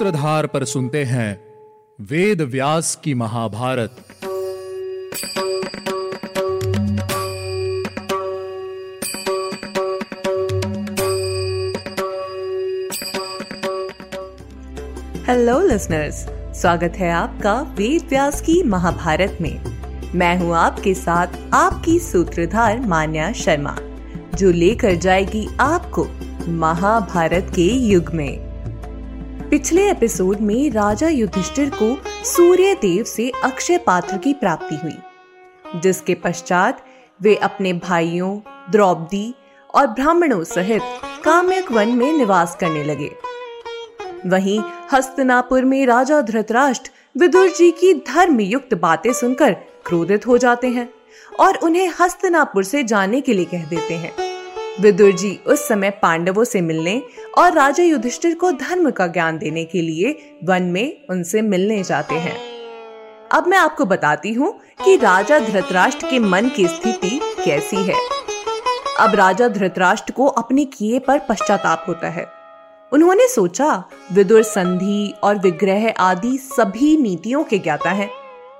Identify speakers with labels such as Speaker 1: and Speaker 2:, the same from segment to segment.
Speaker 1: सूत्रधार पर सुनते हैं वेद व्यास की महाभारत।
Speaker 2: हेलो लिसनर्स स्वागत है आपका वेद व्यास की महाभारत में। मैं हूँ आपके साथ आपकी सूत्रधार मान्या शर्मा, जो लेकर जाएगी आपको महाभारत के युग में। पिछले एपिसोड में राजा युधिष्ठिर को सूर्य देव से अक्षय पात्र की प्राप्ति हुई, जिसके पश्चात वे अपने भाइयों, द्रौपदी और ब्राह्मणों सहित काम्यक वन में निवास करने लगे। वहीं हस्तनापुर में राजा धृतराष्ट्र विदुर जी की धर्म युक्त बातें सुनकर क्रोधित हो जाते हैं और उन्हें हस्तनापुर से जाने के लिए कह देते हैं। विदुर जी उस समय पांडवों से मिलने और राजा युधिष्ठिर को धर्म का ज्ञान देने के लिए वन में उनसे मिलने जाते हैं। अब मैं आपको बताती हूँ कि राजा धृतराष्ट्र के मन की स्थिति कैसी है। अब राजा धृतराष्ट्र को अपने किए पर पश्चाताप होता है। उन्होंने सोचा, विदुर संधि और विग्रह आदि सभी नीतियों के ज्ञाता हैं।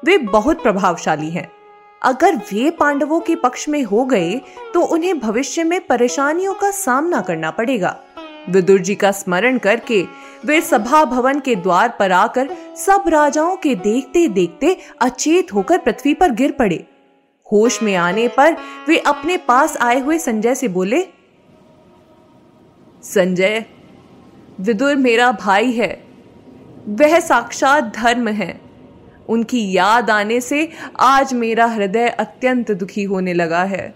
Speaker 2: वे बहुत प्रभावशाली हैं। अगर वे पांडवों के पक्ष में हो गए तो उन्हें भविष्य में परेशानियों का सामना करना पड़ेगा। विदुर जी का स्मरण करके वे सभा भवन के द्वार पर आकर सब राजाओं के देखते देखते अचेत होकर पृथ्वी पर गिर पड़े। होश में आने पर वे अपने पास आए हुए संजय से बोले, संजय, विदुर मेरा भाई है। वह साक्षात धर्म है। उनकी याद आने से आज मेरा हृदय अत्यंत दुखी होने लगा है।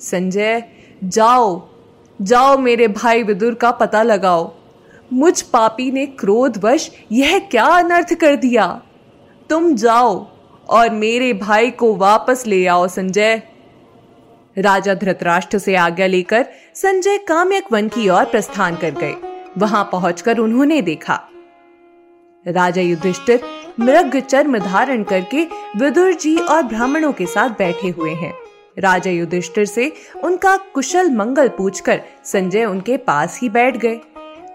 Speaker 2: संजय, जाओ जाओ मेरे भाई विदुर का पता लगाओ। मुझ पापी ने क्रोधवश यह क्या अनर्थ कर दिया? तुम जाओ और मेरे भाई को वापस ले आओ, संजय। राजा धृतराष्ट्र से आज्ञा लेकर संजय काम्यक वन की ओर प्रस्थान कर गए। वहाँ पहुंचकर उन्होंने देखा। राजा युधिष्ठिर मृग चर्म धारण करके विदुर जी और ब्राह्मणों के साथ बैठे हुए हैं। राजा युधिष्ठिर से उनका कुशल मंगल पूछकर संजय उनके पास ही बैठ गए।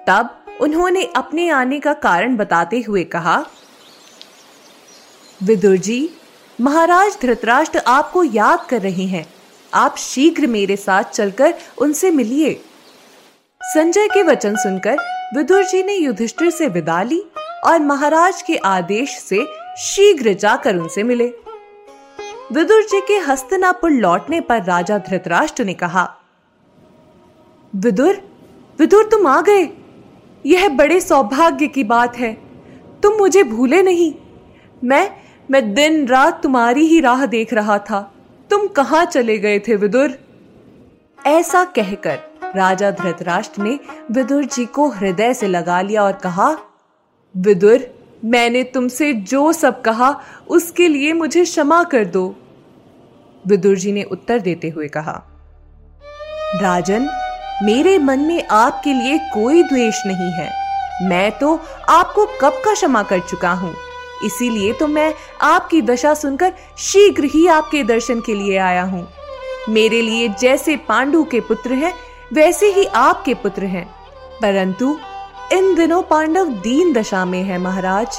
Speaker 2: तब उन्होंने अपने आने का कारण बताते हुए कहा, विदुर जी, महाराज धृतराष्ट्र आपको याद कर रहे हैं। आप शीघ्र मेरे साथ चलकर उनसे मिलिए संजय के वचन सुनकर विदुर जी ने युधिष्ठिर से विदा ली और महाराज के आदेश से शीघ्र जाकर उनसे मिले। विदुर जी के हस्तनापुर लौटने पर राजा धृतराष्ट्र ने कहा, विदुर विदुर तुम आ गए। यह बड़े सौभाग्य की बात है। तुम मुझे भूले नहीं। मैं मैं दिन रात तुम्हारी ही राह देख रहा था। तुम कहाँ चले गए थे, विदुर? ऐसा कहकर राजा धृतराष्ट्र ने विदुर जी को हृदय से लगा लिया और कहा विदुर, मैंने तुमसे जो सब कहा, उसके लिए मुझे क्षमा कर दो। विदुर जी ने उत्तर देते हुए कहा, राजन, मेरे मन में आपके लिए कोई द्वेष नहीं है। मैं तो आपको कब का क्षमा कर चुका हूँ? इसीलिए तो मैं आपकी दशा सुनकर शीघ्र ही आपके दर्शन के लिए आया हूँ। मेरे लिए जैसे पांडु के पुत्र हैं, वैसे ही आपके पुत्र हैं। परंतु इन दिनों पांडव दीन दशा में है महाराज।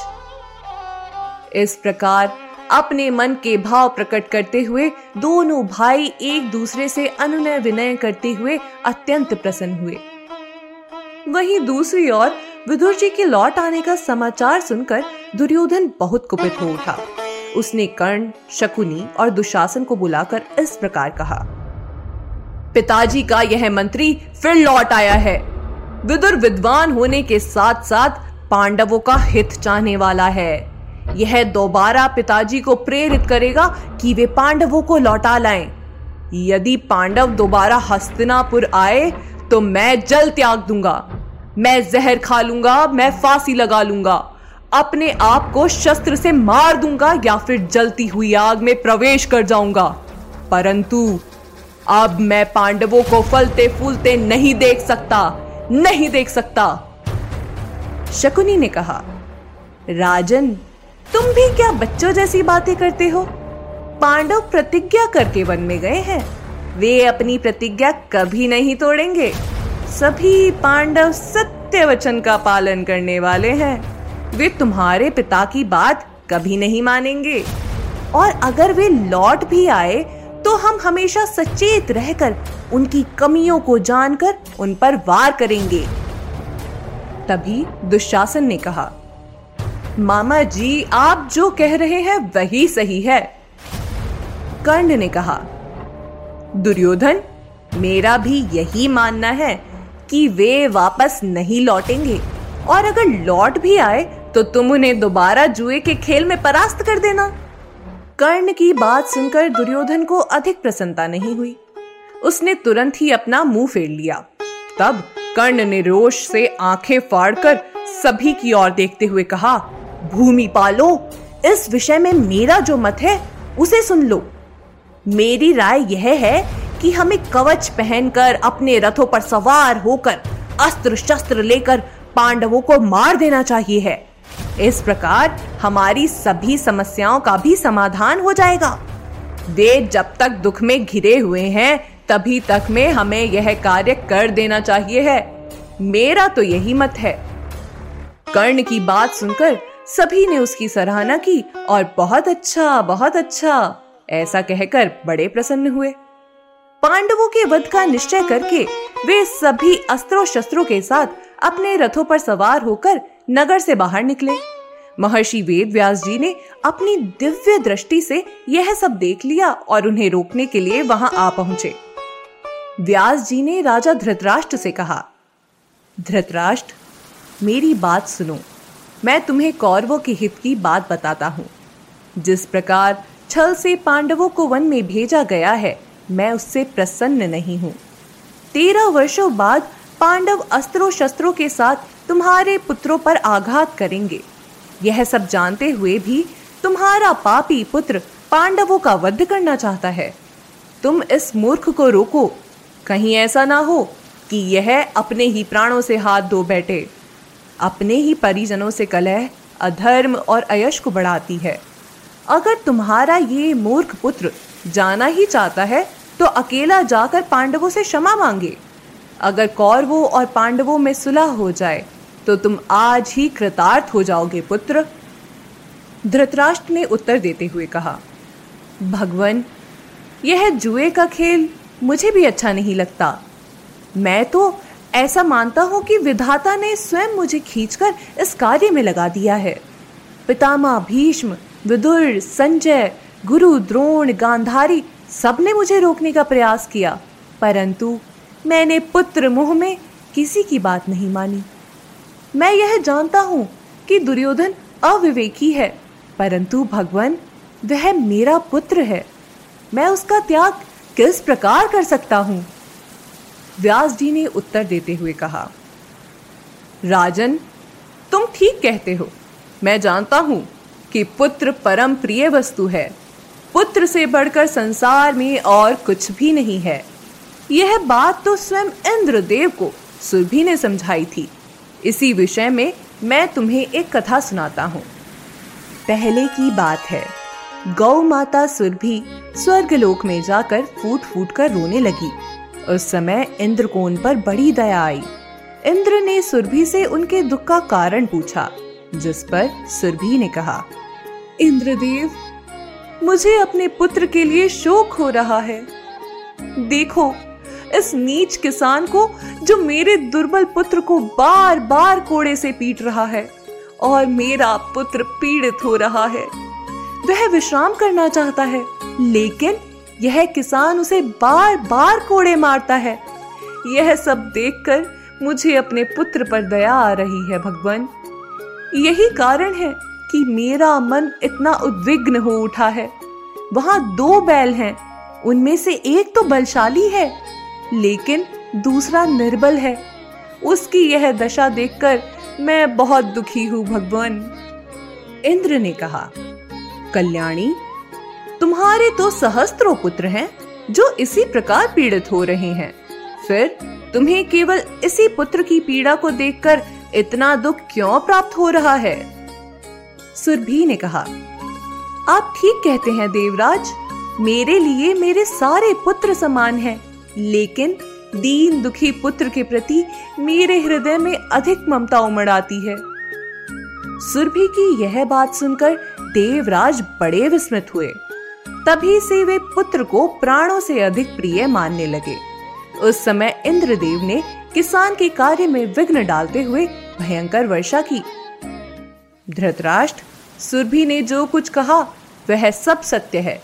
Speaker 2: इस प्रकार अपने मन के भाव प्रकट करते हुए दोनों भाई एक दूसरे से अनुनय विनय करते हुए अत्यंत प्रसन्न हुए। वहीं दूसरी ओर विदुर जी के लौट आने का समाचार सुनकर दुर्योधन बहुत कुपित हो उठा। उसने कर्ण, शकुनी और दुशासन को बुलाकर इस प्रकार कहा, पिताजी का यह मंत्री फिर लौट आया है। विदुर विद्वान होने के साथ साथ पांडवों का हित चाहने वाला है। यह दोबारा पिताजी को प्रेरित करेगा कि वे पांडवों को लौटा लाएँ। यदि पांडव दोबारा हस्तिनापुर आए तो मैं जल त्याग दूँगा। मैं जहर खा लूँगा, मैं फांसी लगा लूँगा। अपने आप को शस्त्र से मार दूँगा या फिर जलती हुई आग में प्रवेश कर जाऊँगा। परंतु अब मैं पांडवों को फलते फूलते नहीं देख सकता। नहीं देख सकता। शकुनी ने कहा, राजन, तुम भी क्या बच्चों जैसी बातें करते हो? पांडव प्रतिज्ञा करके वन में गए हैं। वे अपनी प्रतिज्ञा कभी नहीं तोड़ेंगे। सभी पांडव सत्य वचन का पालन करने वाले हैं। वे तुम्हारे पिता की बात कभी नहीं मानेंगे। और अगर वे लौट भी आए तो हम हमेशा सचेत रहकर उनकी कमियों को जानकर उन पर वार करेंगे। तभी दुशासन ने कहा, मामा जी, आप जो कह रहे हैं वही सही है। कर्ण ने कहा, दुर्योधन, मेरा भी यही मानना है कि वे वापस नहीं लौटेंगे, और अगर लौट भी आए तो तुम उन्हें दोबारा जुए के खेल में परास्त कर देना। कर्ण की बात सुनकर दुर्योधन को अधिक प्रसन्नता नहीं हुई। उसने तुरंत ही अपना मुँह फेर लिया। तब कर्ण ने रोष से आँखें फाड़कर सभी की ओर देखते हुए कहा, भूमि पालो, इस विषय में मेरा जो मत है, उसे सुन लो। मेरी राय यह है कि हमें कवच पहनकर अपने रथों पर सवार होकर अस्त्र शस्त्र लेकर पांडवों को मार देना चाहिए है। इस प्रकार हमारी सभी समस्याओं का भी समाधान हो जाएगा। देव जब तक दुख में घिरे हुए हैं, तभी तक में हमें यह कार्य कर देना चाहिए है। मेरा तो यही मत है। कर्ण की बात सुनकर सभी ने उसकी सराहना की और बहुत अच्छा बहुत अच्छा ऐसा कहकर बड़े प्रसन्न हुए। पांडवों के वध का निश्चय करके वे सभी अस्त्रों शस्त्रों के साथ अपने रथों पर सवार होकर नगर से बाहर निकले। महर्षि वेद व्यास जी ने अपनी दिव्य दृष्टि से यह सब देख लिया और उन्हें रोकने के लिए वहाँ आ पहुँचे। व्यास जी ने राजा धृतराष्ट्र से कहा, धृतराष्ट्र, मेरी बात सुनो। मैं तुम्हें कौरवों के हित की बात बताता हूँ। जिस प्रकार छल से पांडवों को वन में भेजा गया है, मैं उससे प्रसन्न नहीं हूँ। तेरह वर्षों बाद पांडव अस्त्रों शस्त्रों के साथ तुम्हारे पुत्रों पर आघात करेंगे। यह सब जानते हुए भी तुम्हारा पापी पुत्र पांडवों का वध करना चाहता है। तुम इस मूर्ख को रोको। कहीं ऐसा ना हो कि यह अपने ही प्राणों से हाथ धो बैठे। अपने ही परिजनों से कलह, अधर्म और अयश को बढ़ाती है। अगर तुम्हारा ये मूर्ख पुत्र जाना ही चाहता है तो अकेला जाकर पांडवों से क्षमा मांगे। अगर कौरवों और पांडवों में सुलह हो जाए तो तुम आज ही कृतार्थ हो जाओगे, पुत्र। धृतराष्ट्र ने उत्तर देते हुए कहा, भगवान, यह जुए का खेल मुझे भी अच्छा नहीं लगता। मैं तो ऐसा मानता हूँ कि विधाता ने स्वयं मुझे खींचकर इस कार्य में लगा दिया है। पितामह भीष्म, विदुर, संजय, गुरु, द्रोण, गांधारी सबने मुझे रोकने का प्रयास किया, परंतु मैंने पुत्र मुह में किसी की बात नहीं मानी। मैं यह जानता हूँ कि दुर्योधन अविवेकी है, परंतु भगवान, वह मेरा पुत्र है। मैं उसका त्याग किस प्रकार कर सकता हूँ? व्यास जी ने उत्तर देते हुए कहा, राजन, तुम ठीक कहते हो। मैं जानता हूँ कि पुत्र परम प्रिय वस्तु है। पुत्र से बढ़कर संसार में और कुछ भी नहीं है। यह बात तो स्वयं इंद्रदेव को सुरभि ने समझाई थी। इसी विषय में मैं तुम्हें एक कथा सुनाता हूँ। पहले की बात है, गौ माता सुरभि स्वर्गलोक में जाकर फूट फूट कर रोने लगी। उस समय इंद्रकोन पर बड़ी दया आई। इंद्र ने सुरभि से उनके दुख का कारण पूछा, जिस पर सुरभि ने कहा, इंद्रदेव, मुझे अपने पुत्र के लिए शोक हो रहा है। देखो इस नीच किसान को, जो मेरे दुर्बल पुत्र को बार बार कोड़े से पीट रहा है, और मेरा पुत्र पीड़ित हो रहा है। वह विश्राम करना चाहता है, लेकिन यह किसान उसे बार बार कोड़े मारता है। यह सब देखकर मुझे अपने पुत्र पर दया आ रही है, भगवान। यही कारण है कि मेरा मन इतना उद्विग्न हो उठा है। वहाँ दो बैल हैं, उनमें से एक तो बलशाली है लेकिन दूसरा निर्बल है। उसकी यह दशा देखकर मैं बहुत दुखी हूँ, भगवान। इंद्र ने कहा, कल्याणी, तुम्हारे तो सहस्त्रों पुत्र हैं, जो इसी प्रकार पीड़ित हो रहे हैं। फिर तुम्हें केवल इसी पुत्र की पीड़ा को देखकर इतना दुख क्यों प्राप्त हो रहा है? सुरभि ने कहा, आप ठीक कहते हैं, देवराज। मेरे लिए मेरे सारे पुत्र समान हैं। लेकिन दीन दुखी पुत्र के प्रति मेरे हृदय में अधिक ममता उमड़ आती है। सुरभि की यह बात सुनकर देवराज बड़े विस्मित हुए। तभी से वे पुत्र को प्राणों से अधिक प्रिय मानने लगे। उस समय इंद्रदेव ने किसान के कार्य में विघ्न डालते हुए भयंकर वर्षा की। धृतराष्ट्र, सुरभि ने जो कुछ कहा, वह सब सत्य है।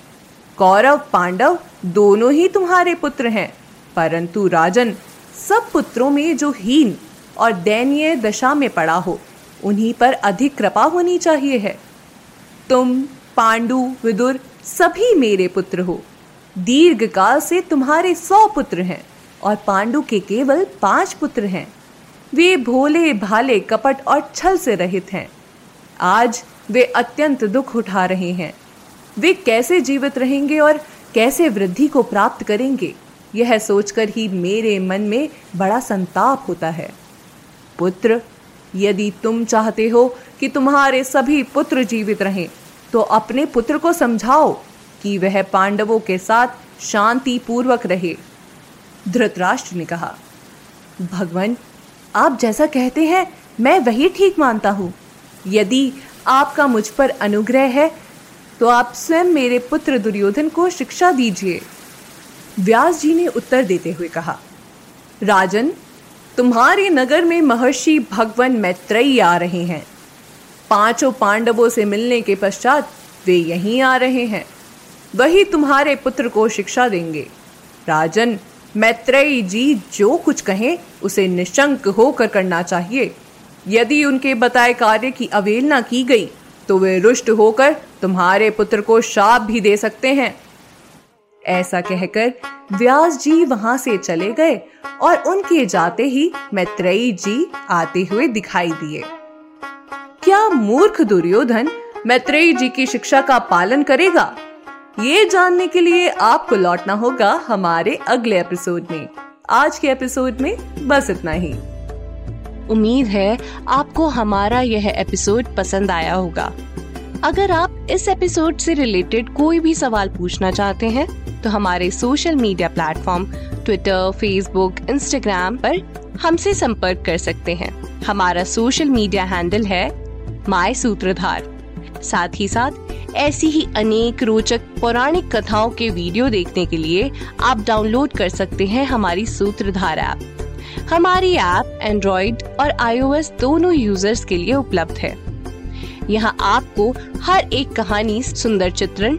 Speaker 2: कौरव, पांडव दोनों ही तुम्हारे पुत्र हैं। परंतु राजन, सब पुत्रों में जो हीन और दयनीय दशा में पड़ा हो, उन्हीं पर अधिक कृपा होनी चाहिए है। तुम, पांडु, विदुर, सभी मेरे पुत्र हो। दीर्घ काल से तुम्हारे सौ पुत्र हैं और पांडु के केवल पाँच पुत्र हैं। वे भोले भाले कपट और छल से रहित हैं। आज वे अत्यंत दुख उठा रहे हैं। वे कैसे जीवित रहेंगे और कैसे वृद्धि को प्राप्त करेंगे? यह सोचकर ही मेरे मन में बड़ा संताप होता है। पुत्र, यदि तुम चाहते हो कि तुम्हारे सभी पुत्र जीवित रहें तो अपने पुत्र को समझाओ कि वह पांडवों के साथ शांति पूर्वक रहे। धृतराष्ट्र ने कहा, भगवान, आप जैसा कहते हैं, मैं वही ठीक मानता हूँ। यदि आपका मुझ पर अनुग्रह है तो आप स्वयं मेरे पुत्र दुर्योधन को शिक्षा दीजिए। व्यास जी ने उत्तर देते हुए कहा, राजन, तुम्हारे नगर में महर्षि भगवान मैत्रेयी आ रहे हैं। पाँचों पांडवों से मिलने के पश्चात वे यहीं आ रहे हैं। वही तुम्हारे पुत्र को शिक्षा देंगे। राजन, मैत्रेयी जी जो कुछ कहें, उसे निशंक होकर करना चाहिए। यदि उनके बताए कार्य की अवेलना की गई तो वे रुष्ट होकर तुम्हारे पुत्र को शाप भी दे सकते हैं। ऐसा कहकर व्यास जी वहाँ से चले गए और उनके जाते ही मैत्रेयी जी आते हुए दिखाई दिए। क्या मूर्ख दुर्योधन मैत्रेयी जी की शिक्षा का पालन करेगा? ये जानने के लिए आपको लौटना होगा हमारे अगले एपिसोड में। आज के एपिसोड में बस इतना ही।
Speaker 3: उम्मीद है आपको हमारा यह एपिसोड पसंद आया होगा। अगर आप इस एपिसोड से रिलेटेड कोई भी सवाल पूछना चाहते हैं तो हमारे social media platform Twitter Facebook Instagram पर हमसे संपर्क कर सकते हैं। हमारा सोशल मीडिया हैंडल है माई सूत्रधार साथ ही साथ, ऐसी ही अनेक रोचक पौराणिक कथाओं के वीडियो देखने के लिए आप डाउनलोड कर सकते हैं हमारी सूत्रधार ऐप हमारी ऐप एंड्रॉइड और आईओएस दोनों यूज़र्स के लिए उपलब्ध है। यहाँ आपको हर एक कहानी, सुंदर चित्रण